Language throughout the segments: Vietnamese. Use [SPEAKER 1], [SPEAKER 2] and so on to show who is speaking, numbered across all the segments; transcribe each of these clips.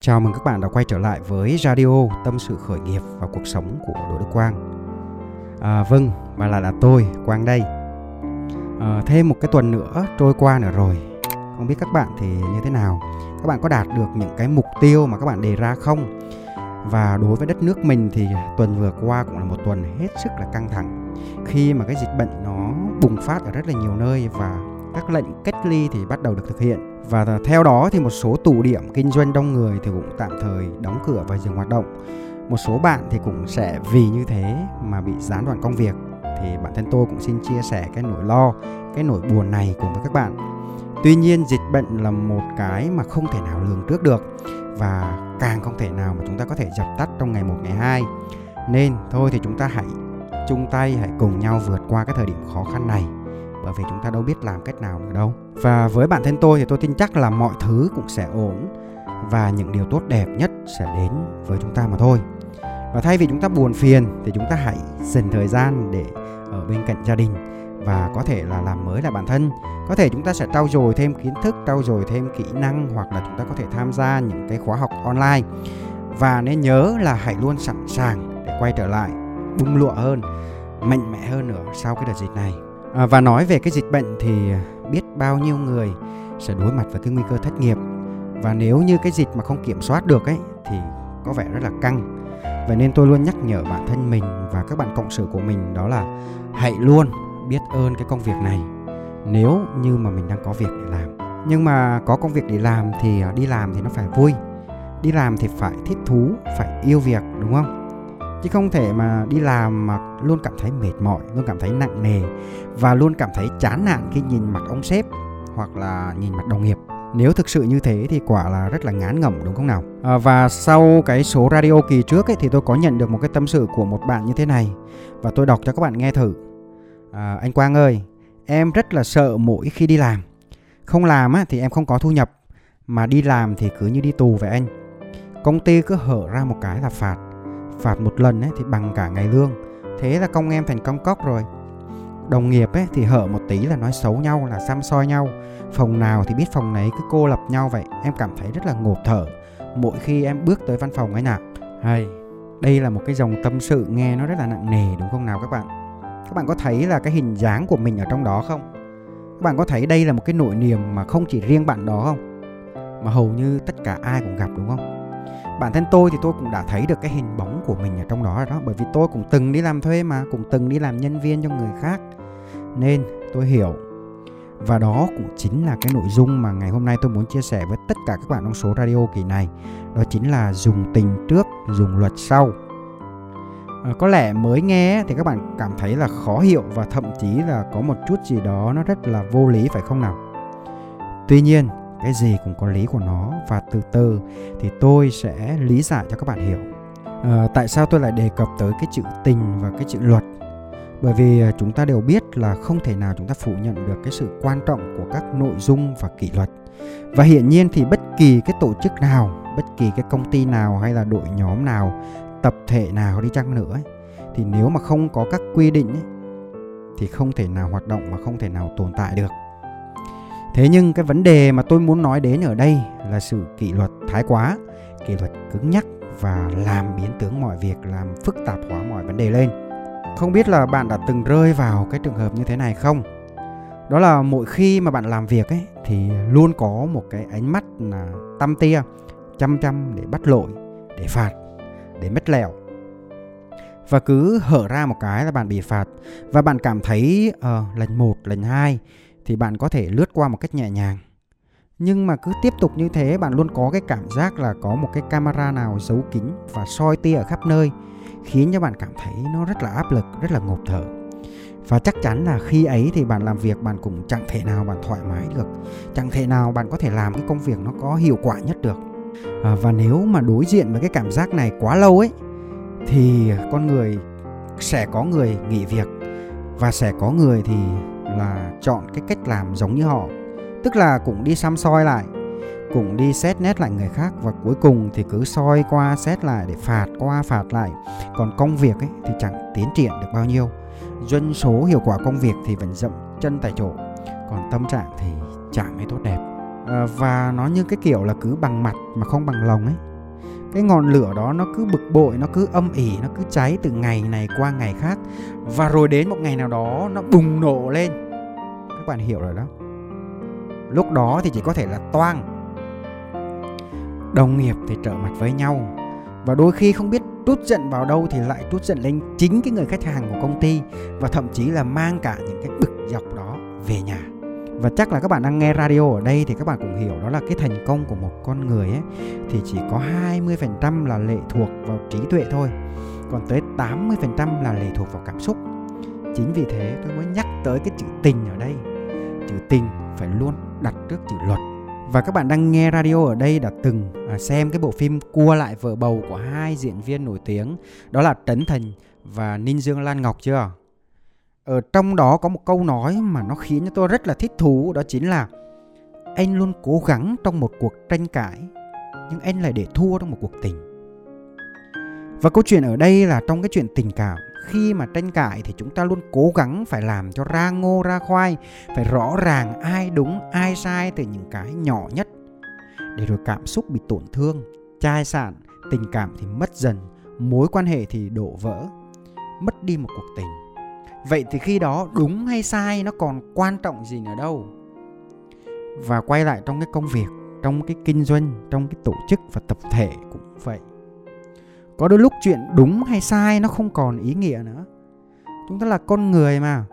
[SPEAKER 1] Chào mừng các bạn đã quay trở lại với Radio Tâm sự khởi nghiệp và cuộc sống của Đỗ Đức Quang. À, vâng, mà là là tôi, Quang đây. À, thêm một cái tuần nữa trôi qua nữa rồi. Không biết các bạn thì như thế nào? Các bạn có đạt được những cái mục tiêu mà các bạn đề ra không? Và đối với đất nước mình thì tuần vừa qua cũng là một tuần hết sức là căng thẳng khi mà cái dịch bệnh nó bùng phát ở rất là nhiều nơi và các lệnh cách ly thì bắt đầu được thực hiện và theo đó thì một số tụ điểm kinh doanh đông người thì cũng tạm thời đóng cửa và dừng hoạt động. Một số bạn thì cũng sẽ vì như thế mà bị gián đoạn công việc. Thì bản thân tôi cũng xin chia sẻ cái nỗi lo, cái nỗi buồn này cùng với các bạn. Tuy nhiên, dịch bệnh là một cái mà không thể nào lường trước được và càng không thể nào mà chúng ta có thể dập tắt trong ngày một, ngày hai. Nên thôi thì chúng ta hãy chung tay, hãy cùng nhau vượt qua cái thời điểm khó khăn này bởi vì chúng ta đâu biết làm cách nào nữa đâu. Và với bản thân tôi thì tôi tin chắc là mọi thứ cũng sẽ ổn và những điều tốt đẹp nhất sẽ đến với chúng ta mà thôi. Và thay vì chúng ta buồn phiền thì chúng ta hãy dành thời gian để ở bên cạnh gia đình và có thể là làm mới lại bản thân. Có thể chúng ta sẽ trau dồi thêm kiến thức, trau dồi thêm kỹ năng hoặc là chúng ta có thể tham gia những cái khóa học online. Và nên nhớ là hãy luôn sẵn sàng để quay trở lại, bung lụa hơn, mạnh mẽ hơn nữa sau cái đợt dịch này à, và nói về cái dịch bệnh thì biết bao nhiêu người sẽ đối mặt với cái nguy cơ thất nghiệp. Và nếu như cái dịch mà không kiểm soát được ấy thì có vẻ rất là căng. Vậy nên tôi luôn nhắc nhở bản thân mình và các bạn cộng sự của mình đó là hãy luôn biết ơn cái công việc này. Nếu như mà mình đang có việc để làm. Nhưng mà có công việc để làm thì à, đi làm thì nó phải vui. Đi làm thì phải thích thú phải yêu việc đúng không? Chứ không thể mà đi làm mà luôn cảm thấy mệt mỏi luôn cảm thấy nặng nề và luôn cảm thấy chán nản khi nhìn mặt ông sếp hoặc là nhìn mặt đồng nghiệp. Nếu thực sự như thế thì quả là rất là ngán ngẩm đúng không nào? À, và sau cái số radio kỳ trước ấy, thì tôi có nhận được một cái tâm sự của một bạn như thế này và tôi đọc cho các bạn nghe thử. À, anh Quang ơi em rất là sợ mỗi khi đi làm. Không làm á, thì em không có thu nhập mà đi làm thì cứ như đi tù vậy anh. Công ty cứ hở ra một cái là phạt phạt một lần ấy thì bằng cả ngày lương. Thế là công em thành công cóc rồi. Đồng nghiệp ấy thì hở một tí là nói xấu nhau là xăm soi nhau. Phòng nào thì biết phòng nấy cứ cô lập nhau vậy. Em cảm thấy rất là ngộp thở. Mỗi khi em bước tới văn phòng ấy nào hay. Đây là một cái dòng tâm sự nghe nó rất là nặng nề đúng không nào các bạn? Các bạn có thấy là cái hình dáng của mình ở trong đó không? Các bạn có thấy đây là một cái nỗi niềm mà không chỉ riêng bạn đó không? Mà hầu như tất cả ai cũng gặp đúng không bản thân tôi thì tôi cũng đã thấy được cái hình bóng của mình ở trong đó rồi đó bởi vì tôi cũng từng đi làm thuê mà cũng từng đi làm nhân viên cho người khác. Nên tôi hiểu. Và đó cũng chính là cái nội dung mà ngày hôm nay tôi muốn chia sẻ với tất cả các bạn trong số radio kỳ này. Đó chính là dùng tình trước dùng luật sau. À, có lẽ mới nghe thì các bạn cảm thấy là khó hiểu và thậm chí là có một chút gì đó nó rất là vô lý phải không nào? Tuy nhiên cái gì cũng có lý của nó. Và từ từ thì tôi sẽ lý giải cho các bạn hiểu. À, tại sao tôi lại đề cập tới cái chữ tình và cái chữ luật? Bởi vì ờ, chúng ta đều biết là không thể nào chúng ta phủ nhận được cái sự quan trọng của các nội dung và kỷ luật. Và hiển nhiên thì bất kỳ cái tổ chức nào bất kỳ cái công ty nào hay là đội nhóm nào tập thể nào đi chăng nữa ấy, thì nếu mà không có các quy định ấy, thì không thể nào hoạt động và không thể nào tồn tại được. Thế nhưng cái vấn đề mà tôi muốn nói đến ở đây là sự kỷ luật thái quá, kỷ luật cứng nhắc và làm biến tướng mọi việc, làm phức tạp hóa mọi vấn đề lên. Không biết là bạn đã từng rơi vào cái trường hợp như thế này không? Đó là mỗi khi mà bạn làm việc ấy thì luôn có một cái ánh mắt là tâm tia, chăm chăm để bắt lỗi, để phạt, để mất lẹo. Và cứ hở ra một cái là bạn bị phạt và bạn cảm thấy ờ, uh, lần một, lần hai thì bạn có thể lướt qua một cách nhẹ nhàng. Nhưng mà cứ tiếp tục như thế bạn luôn có cái cảm giác là có một cái camera nào giấu kín và soi tia ở khắp nơi khiến cho bạn cảm thấy nó rất là áp lực rất là ngộp thở. Và chắc chắn là khi ấy thì bạn làm việc bạn cũng chẳng thể nào bạn thoải mái được. Chẳng thể nào bạn có thể làm cái công việc nó có hiệu quả nhất được. À, và nếu mà đối diện với cái cảm giác này quá lâu ấy thì con người sẽ có người nghỉ việc. Và sẽ có người thì là chọn cái cách làm giống như họ. Tức là cũng đi xăm soi lại cũng đi xét nét lại người khác và cuối cùng thì cứ soi qua xét lại để phạt qua phạt lại. Còn công việc ấy thì chẳng tiến triển được bao nhiêu. Doanh số hiệu quả công việc thì vẫn dậm chân tại chỗ còn tâm trạng thì chẳng mấy tốt đẹp. À, và nó như cái kiểu là cứ bằng mặt mà không bằng lòng ấy cái ngọn lửa đó nó cứ bực bội, nó cứ âm ỉ, nó cứ cháy từ ngày này qua ngày khác. Và rồi đến một ngày nào đó, nó bùng nổ lên. Các bạn hiểu rồi đó. Lúc đó thì chỉ có thể là toang. Đồng nghiệp thì trở mặt với nhau. Và đôi khi không biết trút giận vào đâu thì lại trút giận lên chính cái người khách hàng của công ty và thậm chí là mang cả những cái bực dọc đó về nhà và chắc là các bạn đang nghe radio ở đây thì các bạn cũng hiểu đó là cái thành công của một con người ấy, thì chỉ có 20% là lệ thuộc vào trí tuệ thôi, còn tới 80% là lệ thuộc vào cảm xúc. Chính vì thế tôi mới nhắc tới cái chữ tình ở đây. Chữ tình phải luôn đặt trước chữ luật. Và các bạn đang nghe radio ở đây đã từng à, xem cái bộ phim Cua lại vợ bầu của hai diễn viên nổi tiếng, đó là Trấn Thành và Ninh Dương Lan Ngọc chưa? Ở trong đó có một câu nói mà nó khiến cho tôi rất là thích thú, đó chính là anh luôn cố gắng trong một cuộc tranh cãi, nhưng anh lại để thua trong một cuộc tình. Và câu chuyện ở đây là trong cái chuyện tình cảm khi mà tranh cãi thì chúng ta luôn cố gắng phải làm cho ra ngô, ra khoai, phải rõ ràng ai đúng, ai sai từ những cái nhỏ nhất để rồi cảm xúc bị tổn thương, chai sạn, tình cảm thì mất dần, mối quan hệ thì đổ vỡ, mất đi một cuộc tình vậy thì khi đó đúng hay sai nó còn quan trọng gì nữa đâu? Và quay lại trong cái công việc, trong cái kinh doanh, trong cái tổ chức và tập thể cũng vậy. Có đôi lúc chuyện đúng hay sai nó không còn ý nghĩa nữa. Chúng ta là con người mà.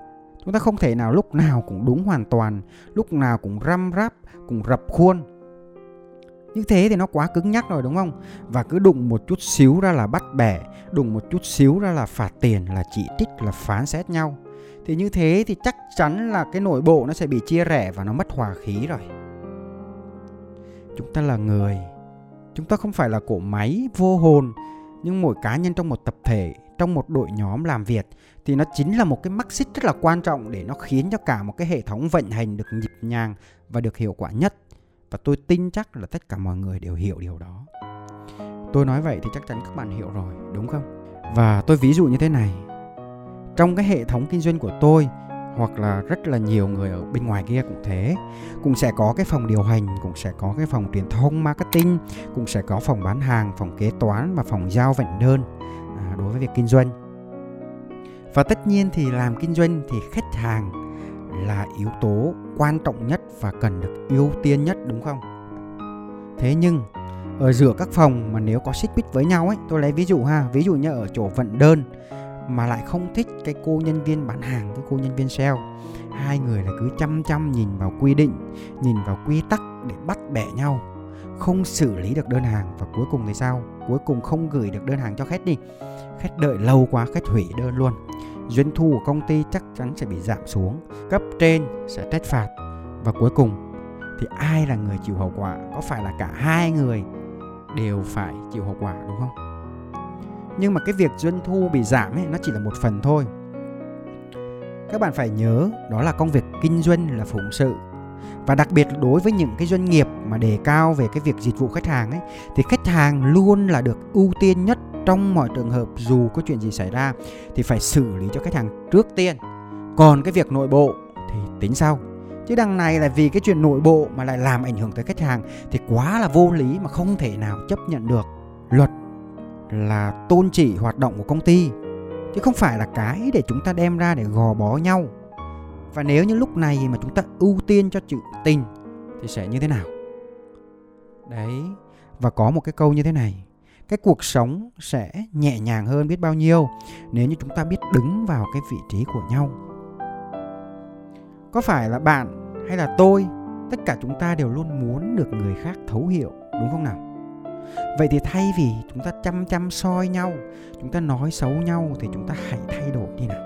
[SPEAKER 1] Chúng ta không thể nào lúc nào cũng đúng hoàn toàn, lúc nào cũng răm ráp cũng rập khuôn như thế thì nó quá cứng nhắc rồi, đúng không? Và cứ đụng một chút xíu ra là bắt bẻ, đụng một chút xíu ra là phạt tiền, là chỉ trích, là phán xét nhau. Thì như thế thì chắc chắn là cái nội bộ nó sẽ bị chia rẽ và nó mất hòa khí rồi. Chúng ta là người. Chúng ta không phải là cỗ máy, vô hồn. Nhưng mỗi cá nhân trong một tập thể, trong một đội nhóm làm việc thì nó chính là một cái mắc xích rất là quan trọng để nó khiến cho cả một cái hệ thống vận hành được nhịp nhàng và được hiệu quả nhất và tôi tin chắc là tất cả mọi người đều hiểu điều đó. Tôi nói vậy thì chắc chắn các bạn hiểu rồi đúng không? Và tôi ví dụ như thế này. Trong cái hệ thống kinh doanh của tôi hoặc là rất là nhiều người ở bên ngoài kia cũng thế cũng sẽ có cái phòng điều hành cũng sẽ có cái phòng truyền thông marketing cũng sẽ có phòng bán hàng phòng kế toán và phòng giao vận đơn à, đối với việc kinh doanh. Và tất nhiên thì làm kinh doanh thì khách hàng là yếu tố quan trọng nhất và cần được ưu tiên nhất, đúng không? Thế nhưng, ở giữa các phòng mà nếu có xích mích với nhau ấy, tôi lấy ví dụ ha, ví dụ như ở chỗ vận đơn mà lại không thích cái cô nhân viên bán hàng với cô nhân viên sale, hai người là cứ chăm chăm nhìn vào quy định, nhìn vào quy tắc để bắt bẻ nhau, không xử lý được đơn hàng và cuối cùng thì sao? Cuối cùng không gửi được đơn hàng cho khách đi. Khách đợi lâu quá, khách hủy đơn luôn doanh thu của công ty chắc chắn sẽ bị giảm xuống, cấp trên sẽ trách phạt. Và cuối cùng, thì ai là người chịu hậu quả? Có phải là cả hai người đều phải chịu hậu quả, đúng không? Nhưng mà cái việc doanh thu bị giảm ấy, nó chỉ là một phần thôi. Các bạn phải nhớ, đó là công việc kinh doanh là phụng sự. Và đặc biệt đối với những cái doanh nghiệp mà đề cao về cái việc dịch vụ khách hàng ấy, thì khách hàng luôn là được ưu tiên nhất trong mọi trường hợp dù có chuyện gì xảy ra thì phải xử lý cho khách hàng trước tiên. Còn cái việc nội bộ thì tính sau. Chứ đằng này là vì cái chuyện nội bộ mà lại làm ảnh hưởng tới khách hàng thì quá là vô lý mà không thể nào chấp nhận được. Luật là tôn chỉ hoạt động của công ty, chứ không phải là cái để chúng ta đem ra để gò bó nhau. Và nếu như lúc này mà chúng ta ưu tiên cho chữ tình thì sẽ như thế nào? Đấy, và có một cái câu như thế này cái cuộc sống sẽ nhẹ nhàng hơn biết bao nhiêu nếu như chúng ta biết đứng vào cái vị trí của nhau. Có phải là bạn hay là tôi, tất cả chúng ta đều luôn muốn được người khác thấu hiểu, đúng không nào? Vậy thì thay vì chúng ta chăm chăm soi nhau, chúng ta nói xấu nhau thì chúng ta hãy thay đổi đi nào.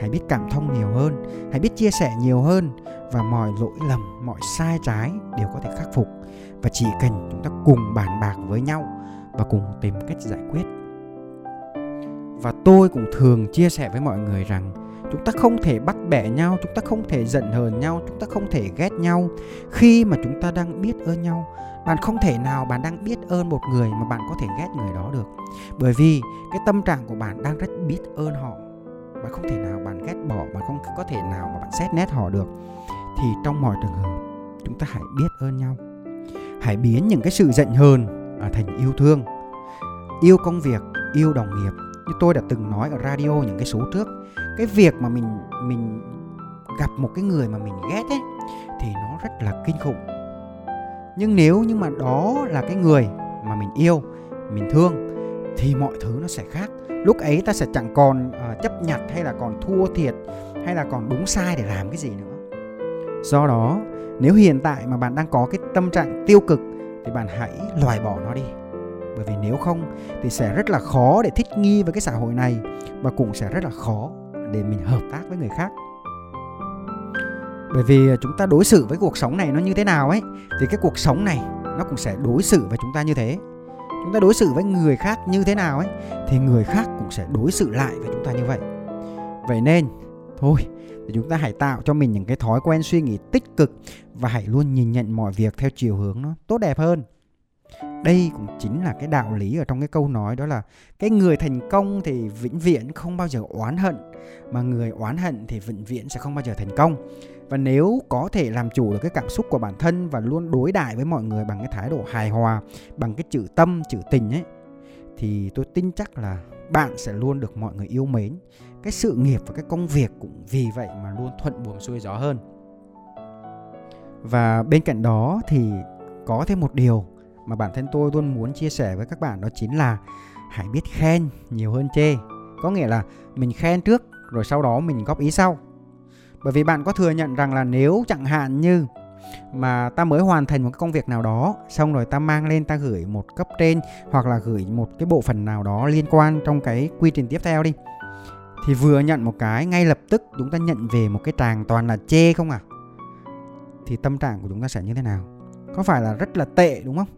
[SPEAKER 1] Hãy biết cảm thông nhiều hơn, hãy biết chia sẻ nhiều hơn và mọi lỗi lầm, mọi sai trái đều có thể khắc phục. Và chỉ cần chúng ta cùng bàn bạc với nhau và cùng tìm cách giải quyết. Và tôi cũng thường chia sẻ với mọi người rằng, chúng ta không thể bắt bẻ nhau, chúng ta không thể giận hờn nhau, chúng ta không thể ghét nhau khi mà chúng ta đang biết ơn nhau. Bạn không thể nào bạn đang biết ơn một người mà bạn có thể ghét người đó được. Bởi vì cái tâm trạng của bạn đang rất biết ơn họ. Bạn không thể nào bạn ghét bỏ, bạn không có thể nào mà bạn xét nét họ được. Thì trong mọi trường hợp, chúng ta hãy biết ơn nhau. Hãy biến những cái sự giận hờn à, thành yêu thương yêu công việc yêu đồng nghiệp. Như tôi đã từng nói ở radio những cái số trước cái việc mà mình mình gặp một cái người mà mình ghét ấy thì nó rất là kinh khủng. Nhưng nếu như mà đó là cái người mà mình yêu mình thương thì mọi thứ nó sẽ khác. Lúc ấy ta sẽ chẳng còn uh, chấp nhặt hay là còn thua thiệt hay là còn đúng sai để làm cái gì nữa. Do đó nếu hiện tại mà bạn đang có cái tâm trạng tiêu cực thì bạn hãy loại bỏ nó đi. Bởi vì nếu không thì sẽ rất là khó để thích nghi với cái xã hội này và cũng sẽ rất là khó để mình hợp tác với người khác. Bởi vì à, chúng ta đối xử với cuộc sống này nó như thế nào ấy, thì cái cuộc sống này nó cũng sẽ đối xử với chúng ta như thế. Chúng ta đối xử với người khác như thế nào ấy, thì người khác cũng sẽ đối xử lại với chúng ta như vậy. Vậy nên thôi. Thì chúng ta hãy tạo cho mình những cái thói quen suy nghĩ tích cực và hãy luôn nhìn nhận mọi việc theo chiều hướng nó tốt đẹp hơn. Đây cũng chính là cái đạo lý ở trong cái câu nói đó là cái người thành công thì vĩnh viễn không bao giờ oán hận, mà người oán hận thì vĩnh viễn sẽ không bao giờ thành công. Và nếu có thể làm chủ được cái cảm xúc của bản thân và luôn đối đại với mọi người bằng cái thái độ hài hòa, bằng cái chữ tâm, chữ tình ấy thì tôi tin chắc là bạn sẽ luôn được mọi người yêu mến. Cái sự nghiệp và cái công việc cũng vì vậy mà luôn thuận buồm xuôi gió hơn. Và bên cạnh đó thì có thêm một điều mà bản thân tôi luôn muốn chia sẻ với các bạn, đó chính là hãy biết khen nhiều hơn chê. Có nghĩa là mình khen trước, rồi sau đó mình góp ý sau. Bởi vì bạn có thừa nhận rằng là nếu chẳng hạn như mà ta mới hoàn thành một cái công việc nào đó xong rồi ta mang lên ta gửi một cấp trên hoặc là gửi một cái bộ phận nào đó liên quan trong cái quy trình tiếp theo đi. Thì vừa nhận một cái ngay lập tức chúng ta nhận về một cái tràng toàn là chê không à? Thì tâm trạng của chúng ta sẽ như thế nào? Có phải là rất là tệ đúng không?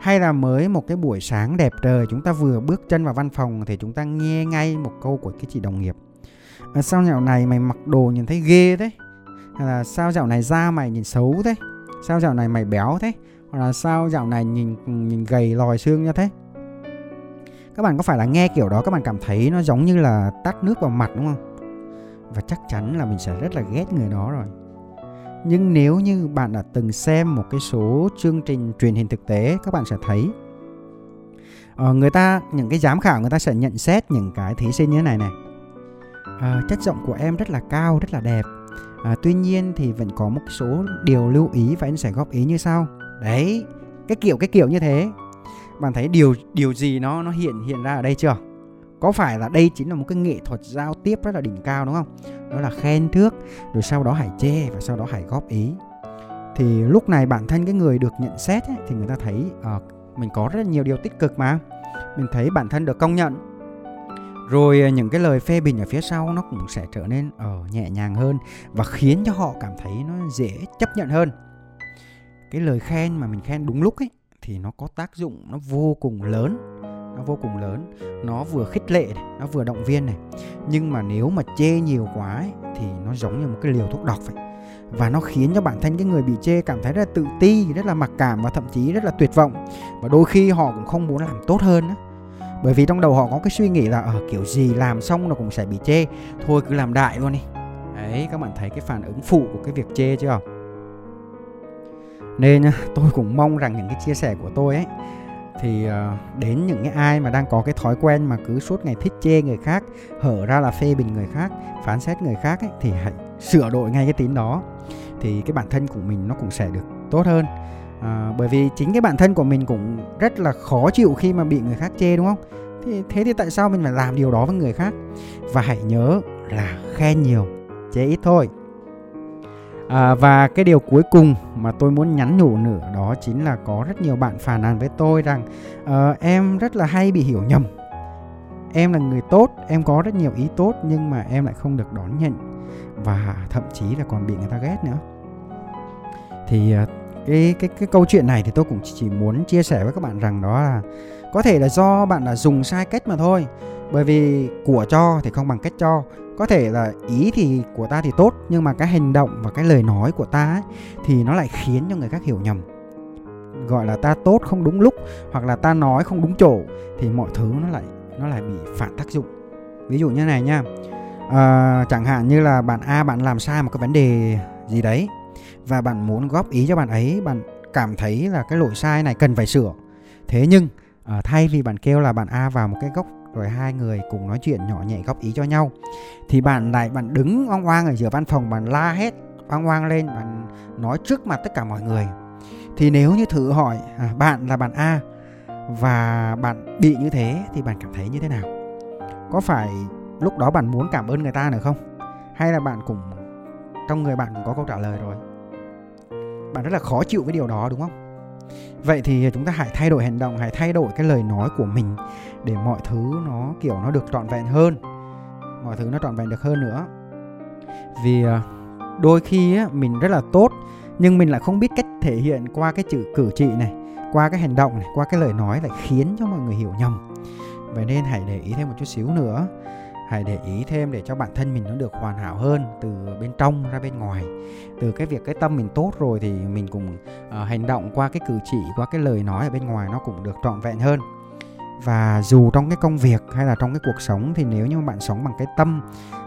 [SPEAKER 1] Hay là mới một cái buổi sáng đẹp trời chúng ta vừa bước chân vào văn phòng thì chúng ta nghe ngay một câu của cái chị đồng nghiệp. À, sao nhậu này mày mặc đồ nhìn thấy ghê thế? Hay là sao dạo này da mày nhìn xấu thế? Sao dạo này mày béo thế? Hoặc là sao dạo này nhìn nhìn gầy lòi xương như thế? Các bạn có phải là nghe kiểu đó các bạn cảm thấy nó giống như là tắt nước vào mặt đúng không? Và chắc chắn là mình sẽ rất là ghét người đó rồi. Nhưng nếu như bạn đã từng xem một cái số chương trình truyền hình thực tế các bạn sẽ thấy ờ, người ta những cái giám khảo người ta sẽ nhận xét những cái thí sinh như thế này này. Uh, chất giọng của em rất là cao rất là đẹp à, tuy nhiên thì vẫn có một số điều lưu ý và anh sẽ góp ý như sau. Đấy cái kiểu cái kiểu như thế. Bạn thấy điều điều gì nó nó hiện hiện ra ở đây chưa? Có phải là đây chính là một cái nghệ thuật giao tiếp rất là đỉnh cao đúng không? Đó là khen thước rồi sau đó hãy chê và sau đó hãy góp ý. Thì lúc này bản thân cái người được nhận xét ấy, thì người ta thấy uh, mình có rất là nhiều điều tích cực mà. Mình thấy bản thân được công nhận rồi ờ, những cái lời phê bình ở phía sau nó cũng sẽ trở nên ở uh, nhẹ nhàng hơn và khiến cho họ cảm thấy nó dễ chấp nhận hơn. Cái lời khen mà mình khen đúng lúc ấy thì nó có tác dụng nó vô cùng lớn nó vô cùng lớn. Nó vừa khích lệ này, nó vừa động viên này. Nhưng mà nếu mà chê nhiều quá ấy, thì nó giống như một cái liều thuốc độc vậy. Và nó khiến cho bản thân cái người bị chê cảm thấy rất là tự ti rất là mặc cảm và thậm chí rất là tuyệt vọng. Và đôi khi họ cũng không muốn làm tốt hơn nữa bởi vì trong đầu họ có cái suy nghĩ là ở kiểu gì làm xong nó cũng sẽ bị chê. Thôi cứ làm đại luôn đi. Đấy các bạn thấy cái phản ứng phụ của cái việc chê chưa? Nên tôi cũng mong rằng những cái chia sẻ của tôi ấy thì ờ, đến những cái ai mà đang có cái thói quen mà cứ suốt ngày thích chê người khác hở ra là phê bình người khác phán xét người khác ấy, thì hãy sửa đổi ngay cái tín đó. Thì cái bản thân của mình nó cũng sẽ được tốt hơn à, bởi vì chính cái bản thân của mình cũng rất là khó chịu khi mà bị người khác chê đúng không? Thì thế thì tại sao mình phải làm điều đó với người khác? Và hãy nhớ là khen nhiều chê ít thôi. À, và cái điều cuối cùng mà tôi muốn nhắn nhủ nữa đó chính là có rất nhiều bạn phàn nàn với tôi rằng uh, em rất là hay bị hiểu nhầm. Em là người tốt em có rất nhiều ý tốt nhưng mà em lại không được đón nhận và thậm chí là còn bị người ta ghét nữa. Thì uh, cái cái cái câu chuyện này thì tôi cũng chỉ muốn chia sẻ với các bạn rằng đó là có thể là do bạn là dùng sai cách mà thôi. Bởi vì của cho thì không bằng cách cho. Có thể là ý thì của ta thì tốt nhưng mà cái hành động và cái lời nói của ta ấy, thì nó lại khiến cho người khác hiểu nhầm. Gọi là ta tốt không đúng lúc hoặc là ta nói không đúng chỗ thì mọi thứ nó lại nó lại bị phản tác dụng. Ví dụ như này nha. À, chẳng hạn như là bạn A bạn làm sai một cái vấn đề gì đấy và bạn muốn góp ý cho bạn ấy bạn cảm thấy là cái lỗi sai này cần phải sửa. Thế nhưng à, thay vì bạn kêu là bạn A vào một cái góc rồi hai người cùng nói chuyện nhỏ nhẹ góp ý cho nhau thì bạn lại bạn đứng oang oang ở giữa văn phòng bạn la hết oang oang lên bạn nói trước mặt tất cả mọi người. Thì nếu như thử hỏi à, bạn là bạn A và bạn bị như thế thì bạn cảm thấy như thế nào? Có phải lúc đó bạn muốn cảm ơn người ta nữa không? Hay là bạn cũng trong người bạn cũng có câu trả lời rồi? Bạn rất là khó chịu với điều đó đúng không? Vậy thì chúng ta hãy thay đổi hành động hãy thay đổi cái lời nói của mình để mọi thứ nó kiểu nó được trọn vẹn hơn. Mọi thứ nó trọn vẹn được hơn nữa. Vì à, đôi khi á, mình rất là tốt nhưng mình lại không biết cách thể hiện qua cái chữ cử chỉ này qua cái hành động này qua cái lời nói lại khiến cho mọi người hiểu nhầm. Vậy nên hãy để ý thêm một chút xíu nữa hãy để ý thêm để cho bản thân mình nó được hoàn hảo hơn từ bên trong ra bên ngoài. Từ cái việc cái tâm mình tốt rồi thì mình cũng uh, hành động qua cái cử chỉ qua cái lời nói ở bên ngoài nó cũng được trọn vẹn hơn. Và dù trong cái công việc hay là trong cái cuộc sống thì nếu như bạn sống bằng cái tâm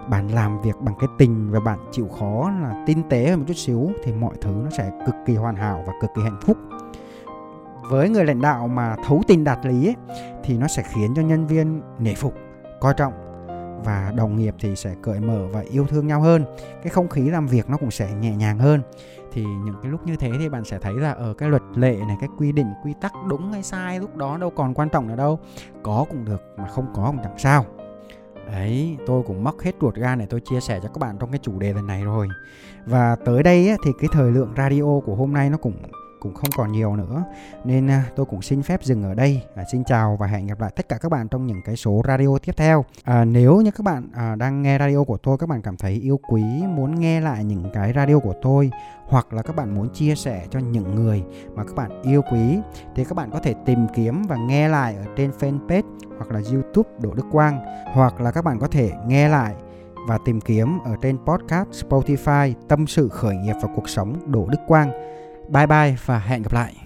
[SPEAKER 1] bạn làm việc bằng cái tình và bạn chịu khó là tinh tế hơn một chút xíu thì mọi thứ nó sẽ cực kỳ hoàn hảo và cực kỳ hạnh phúc. Với người lãnh đạo mà thấu tình đạt lý ấy, thì nó sẽ khiến cho nhân viên nể phục coi trọng và đồng nghiệp thì sẽ cởi mở và yêu thương nhau hơn. Cái không khí làm việc nó cũng sẽ nhẹ nhàng hơn. Thì những cái lúc như thế thì bạn sẽ thấy là ở cái luật lệ này cái quy định quy tắc đúng hay sai lúc đó đâu còn quan trọng nữa đâu. Có cũng được mà không có cũng chẳng sao. Đấy, tôi cũng móc hết ruột gan để tôi chia sẻ cho các bạn trong cái chủ đề lần này rồi. Và tới đây thì cái thời lượng radio của hôm nay nó cũng cũng không còn nhiều nữa. Nên à, tôi cũng xin phép dừng ở đây. À, xin chào và hẹn gặp lại tất cả các bạn trong những cái số radio tiếp theo. À, nếu như các bạn à, đang nghe radio của tôi các bạn cảm thấy yêu quý muốn nghe lại những cái radio của tôi hoặc là các bạn muốn chia sẻ cho những người mà các bạn yêu quý thì các bạn có thể tìm kiếm và nghe lại ở trên fanpage hoặc là youtube Đỗ Đức Quang hoặc là các bạn có thể nghe lại và tìm kiếm ở trên podcast Spotify Tâm sự khởi nghiệp và cuộc sống Đỗ Đức Quang. Bye bye và hẹn gặp lại.